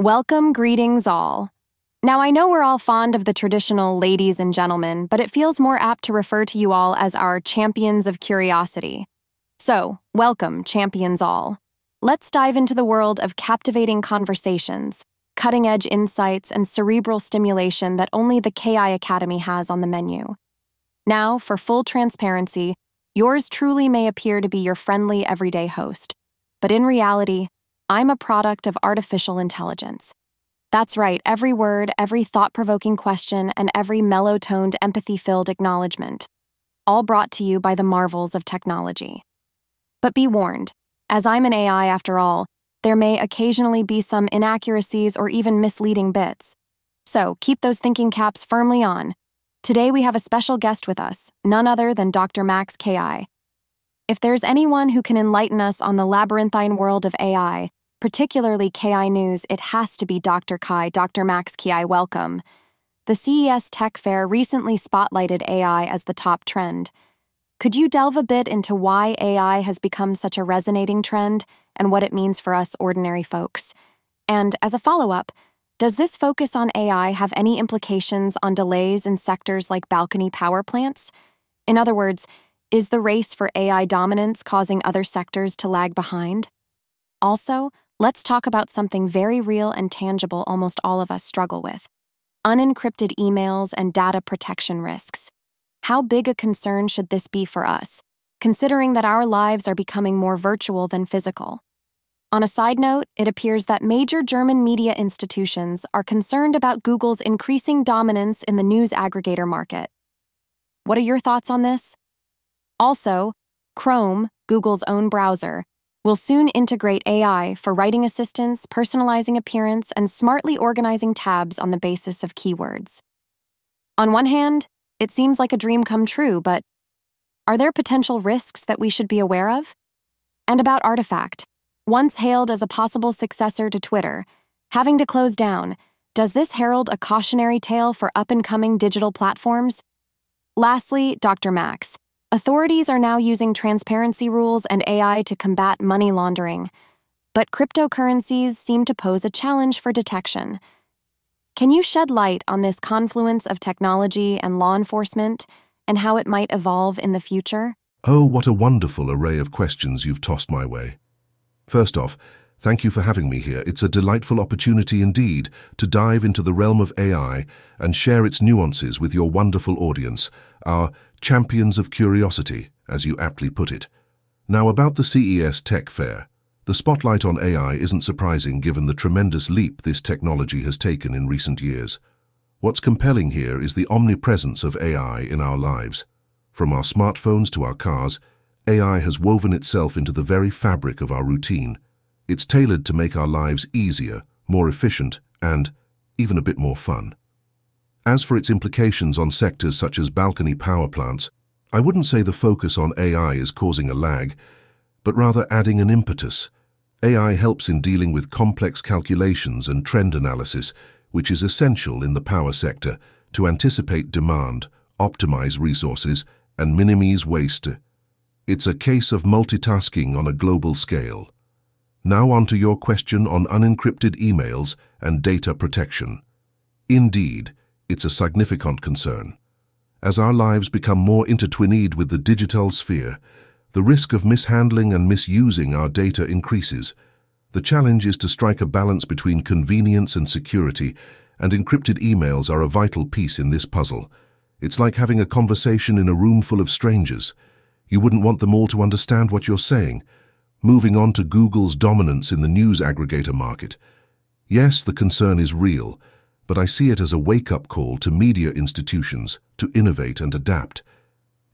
Welcome, greetings all. Now, I know we're all fond of the traditional ladies and gentlemen, but it feels more apt to refer to you all as our champions of curiosity. So, welcome, champions all. Let's dive into the world of captivating conversations, cutting edge insights, and cerebral stimulation that only the KI Academy has on the menu. Now, for full transparency, yours truly may appear to be your friendly everyday host, but in reality, I'm a product of artificial intelligence. That's right, every word, every thought provoking question, and every mellow toned, empathy filled acknowledgement. All brought to you by the marvels of technology. But be warned, as I'm an AI after all, there may occasionally be some inaccuracies or even misleading bits. So keep those thinking caps firmly on. Today we have a special guest with us, none other than Dr. Max Ki. If there's anyone who can enlighten us on the labyrinthine world of AI, particularly KI News, it has to be Dr. Kai, Dr. Max Ki. Welcome. The CES Tech Fair recently spotlighted AI as the top trend. Could you delve a bit into why AI has become such a resonating trend and what it means for us ordinary folks? And as a follow up, does this focus on AI have any implications on delays in sectors like balcony power plants? In other words, is the race for AI dominance causing other sectors to lag behind? Also, let's talk about something very real and tangible almost all of us struggle with unencrypted emails and data protection risks. How big a concern should this be for us, considering that our lives are becoming more virtual than physical? On a side note, it appears that major German media institutions are concerned about Google's increasing dominance in the news aggregator market. What are your thoughts on this? Also, Chrome, Google's own browser, will soon integrate AI for writing assistance, personalizing appearance, and smartly organizing tabs on the basis of keywords. On one hand, it seems like a dream come true, but are there potential risks that we should be aware of? And about Artifact, once hailed as a possible successor to Twitter, having to close down, does this herald a cautionary tale for up and coming digital platforms? Lastly, Dr. Max. Authorities are now using transparency rules and AI to combat money laundering, but cryptocurrencies seem to pose a challenge for detection. Can you shed light on this confluence of technology and law enforcement and how it might evolve in the future? Oh, what a wonderful array of questions you've tossed my way. First off, thank you for having me here. It's a delightful opportunity indeed to dive into the realm of AI and share its nuances with your wonderful audience, our champions of curiosity, as you aptly put it. Now about the CES Tech Fair. The spotlight on AI isn't surprising given the tremendous leap this technology has taken in recent years. What's compelling here is the omnipresence of AI in our lives. From our smartphones to our cars, AI has woven itself into the very fabric of our routine. It's tailored to make our lives easier, more efficient, and even a bit more fun. As for its implications on sectors such as balcony power plants, I wouldn't say the focus on AI is causing a lag, but rather adding an impetus. AI helps in dealing with complex calculations and trend analysis, which is essential in the power sector to anticipate demand, optimize resources, and minimize waste. It's a case of multitasking on a global scale. Now on to your question on unencrypted emails and data protection. Indeed, it's a significant concern. As our lives become more intertwined with the digital sphere, the risk of mishandling and misusing our data increases. The challenge is to strike a balance between convenience and security, and encrypted emails are a vital piece in this puzzle. It's like having a conversation in a room full of strangers. You wouldn't want them all to understand what you're saying. Moving on to Google's dominance in the news aggregator market. Yes, the concern is real, but I see it as a wake-up call to media institutions to innovate and adapt.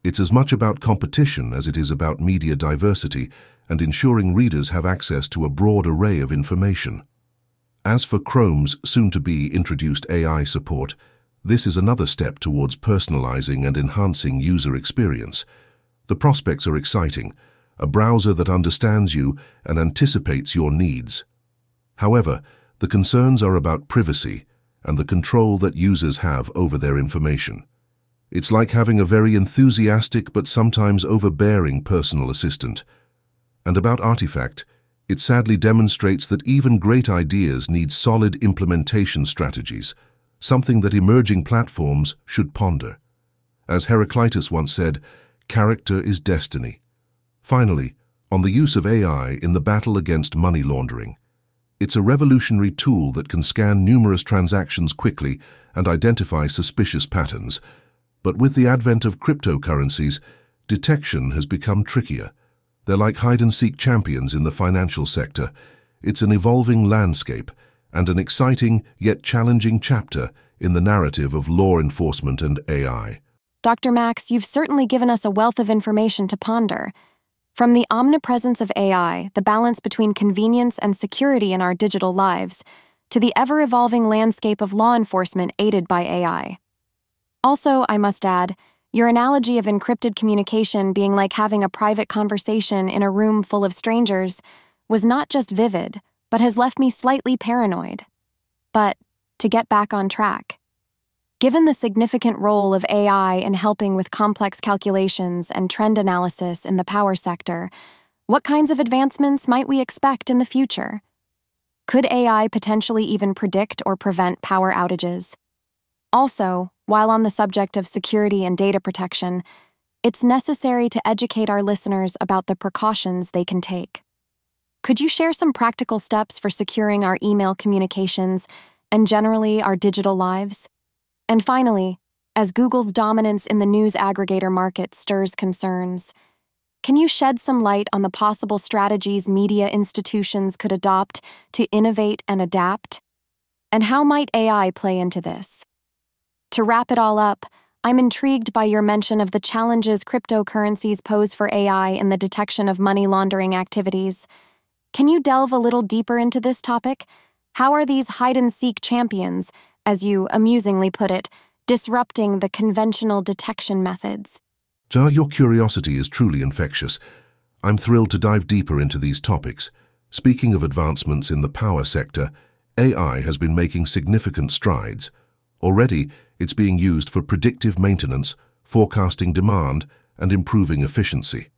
It's as much about competition as it is about media diversity and ensuring readers have access to a broad array of information. As for Chrome's soon-to-be introduced AI support, this is another step towards personalizing and enhancing user experience. The prospects are exciting, a browser that understands you and anticipates your needs. However, the concerns are about privacy, and the control that users have over their information. It's like having a very enthusiastic but sometimes overbearing personal assistant. And about Artifact, it sadly demonstrates that even great ideas need solid implementation strategies, something that emerging platforms should ponder. As Heraclitus once said, character is destiny. Finally, on the use of AI in the battle against money laundering. It's a revolutionary tool that can scan numerous transactions quickly and identify suspicious patterns. But with the advent of cryptocurrencies, detection has become trickier. They're like hide-and-seek champions in the financial sector. It's an evolving landscape and an exciting yet challenging chapter in the narrative of law enforcement and AI. Dr. Max, you've certainly given us a wealth of information to ponder. From the omnipresence of AI, the balance between convenience and security in our digital lives, to the ever evolving landscape of law enforcement aided by AI. Also, I must add, your analogy of encrypted communication being like having a private conversation in a room full of strangers was not just vivid, but has left me slightly paranoid. But to get back on track, given the significant role of AI in helping with complex calculations and trend analysis in the power sector, what kinds of advancements might we expect in the future? Could AI potentially even predict or prevent power outages? Also, while on the subject of security and data protection, it's necessary to educate our listeners about the precautions they can take. Could you share some practical steps for securing our email communications and generally our digital lives? And finally, as Google's dominance in the news aggregator market stirs concerns, can you shed some light on the possible strategies media institutions could adopt to innovate and adapt? And how might AI play into this? To wrap it all up, I'm intrigued by your mention of the challenges cryptocurrencies pose for AI in the detection of money laundering activities. Can you delve a little deeper into this topic? How are these hide and seek champions, as you amusingly put it, disrupting the conventional detection methods? Jar, your curiosity is truly infectious. I'm thrilled to dive deeper into these topics. Speaking of advancements in the power sector, AI has been making significant strides. Already, it's being used for predictive maintenance, forecasting demand, and improving efficiency.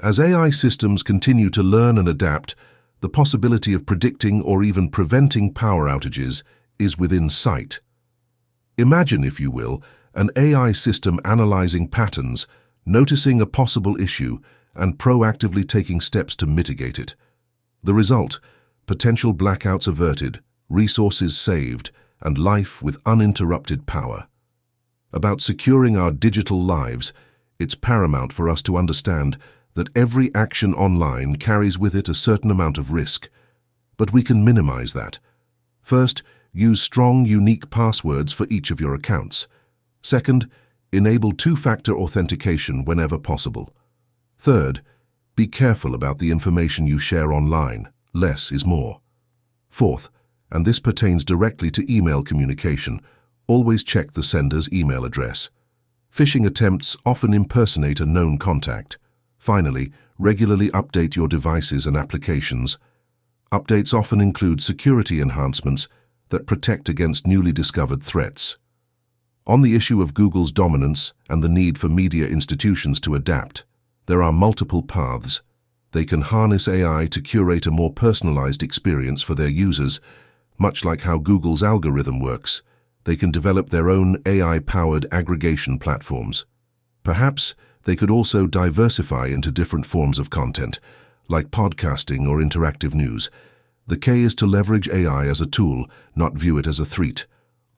As AI systems continue to learn and adapt, the possibility of predicting or even preventing power outages is within sight. Imagine, if you will, an AI system analyzing patterns, noticing a possible issue, and proactively taking steps to mitigate it. The result, potential blackouts averted, resources saved, and life with uninterrupted power. About securing our digital lives, it's paramount for us to understand that every action online carries with it a certain amount of risk. But we can minimize that. First, use strong, unique passwords for each of your accounts. Second, enable two-factor authentication whenever possible. Third, be careful about the information you share online. Less is more. Fourth, and this pertains directly to email communication, always check the sender's email address. Phishing attempts often impersonate a known contact. Finally, regularly update your devices and applications. Updates often include security enhancements that protect against newly discovered threats. On the issue of Google's dominance and the need for media institutions to adapt, there are multiple paths. They can harness AI to curate a more personalized experience for their users much like how Google's algorithm works, they can develop their own AI-powered aggregation platforms. Perhaps they could also diversify into different forms of content, like podcasting or interactive news. The K is to leverage AI as a tool, not view it as a threat.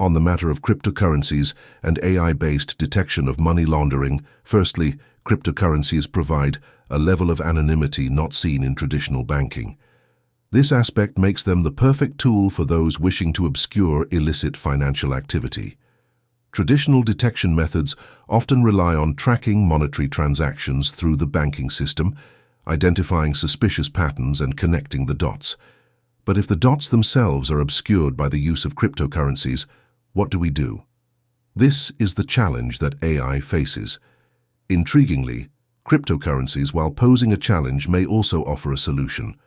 On the matter of cryptocurrencies and AI-based detection of money laundering, firstly, cryptocurrencies provide a level of anonymity not seen in traditional banking. This aspect makes them the perfect tool for those wishing to obscure illicit financial activity. Traditional detection methods often rely on tracking monetary transactions through the banking system, identifying suspicious patterns and connecting the dots. But if the dots themselves are obscured by the use of cryptocurrencies, what do we do? This is the challenge that AI faces. Intriguingly, cryptocurrencies, while posing a challenge, may also offer a solution.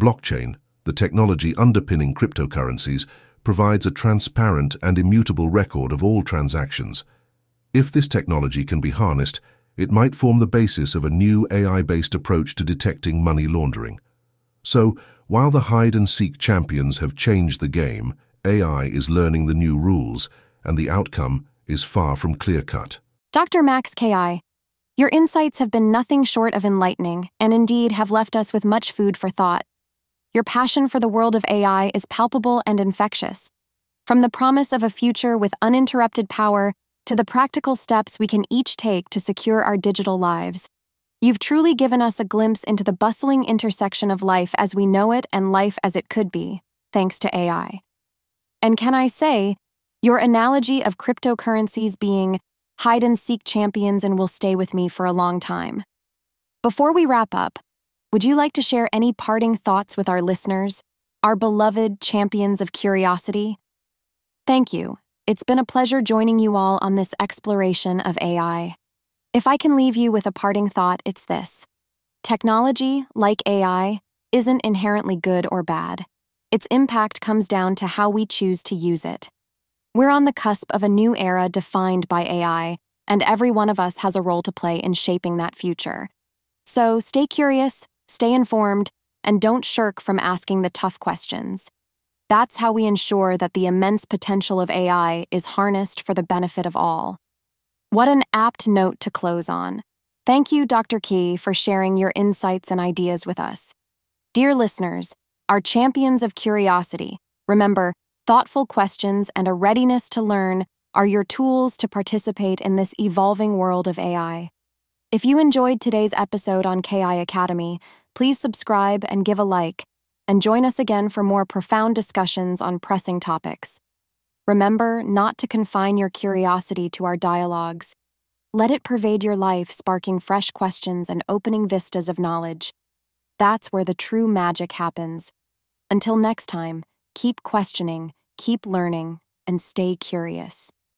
Blockchain, the technology underpinning cryptocurrencies, provides a transparent and immutable record of all transactions. If this technology can be harnessed, it might form the basis of a new AI-based approach to detecting money laundering. So, while the hide-and-seek champions have changed the game, AI is learning the new rules, and the outcome is far from clear-cut. Dr. Max K.I., your insights have been nothing short of enlightening, and indeed have left us with much food for thought. Your passion for the world of AI is palpable and infectious. From the promise of a future with uninterrupted power to the practical steps we can each take to secure our digital lives, You've truly given us a glimpse into the bustling intersection of life as we know it and life as it could be, thanks to AI. And can I say, your analogy of cryptocurrencies being hide and seek champions and will stay with me for a long time. Before we wrap up, would you like to share any parting thoughts with our listeners, our beloved champions of curiosity? Thank you. It's been a pleasure joining you all on this exploration of AI. If I can leave you with a parting thought, it's this technology, like AI, isn't inherently good or bad. Its impact comes down to how we choose to use it. We're on the cusp of a new era defined by AI, and every one of us has a role to play in shaping that future. So stay curious, stay informed, and don't shirk from asking the tough questions. That's how we ensure that the immense potential of AI is harnessed for the benefit of all. What an apt note to close on. Thank you, Dr. Key, for sharing your insights and ideas with us. Dear listeners, our champions of curiosity, remember, thoughtful questions and a readiness to learn are your tools to participate in this evolving world of AI. If you enjoyed today's episode on KI Academy, please subscribe and give a like, and join us again for more profound discussions on pressing topics. Remember not to confine your curiosity to our dialogues. Let it pervade your life, sparking fresh questions and opening vistas of knowledge. That's where the true magic happens. Until next time, keep questioning, keep learning, and stay curious.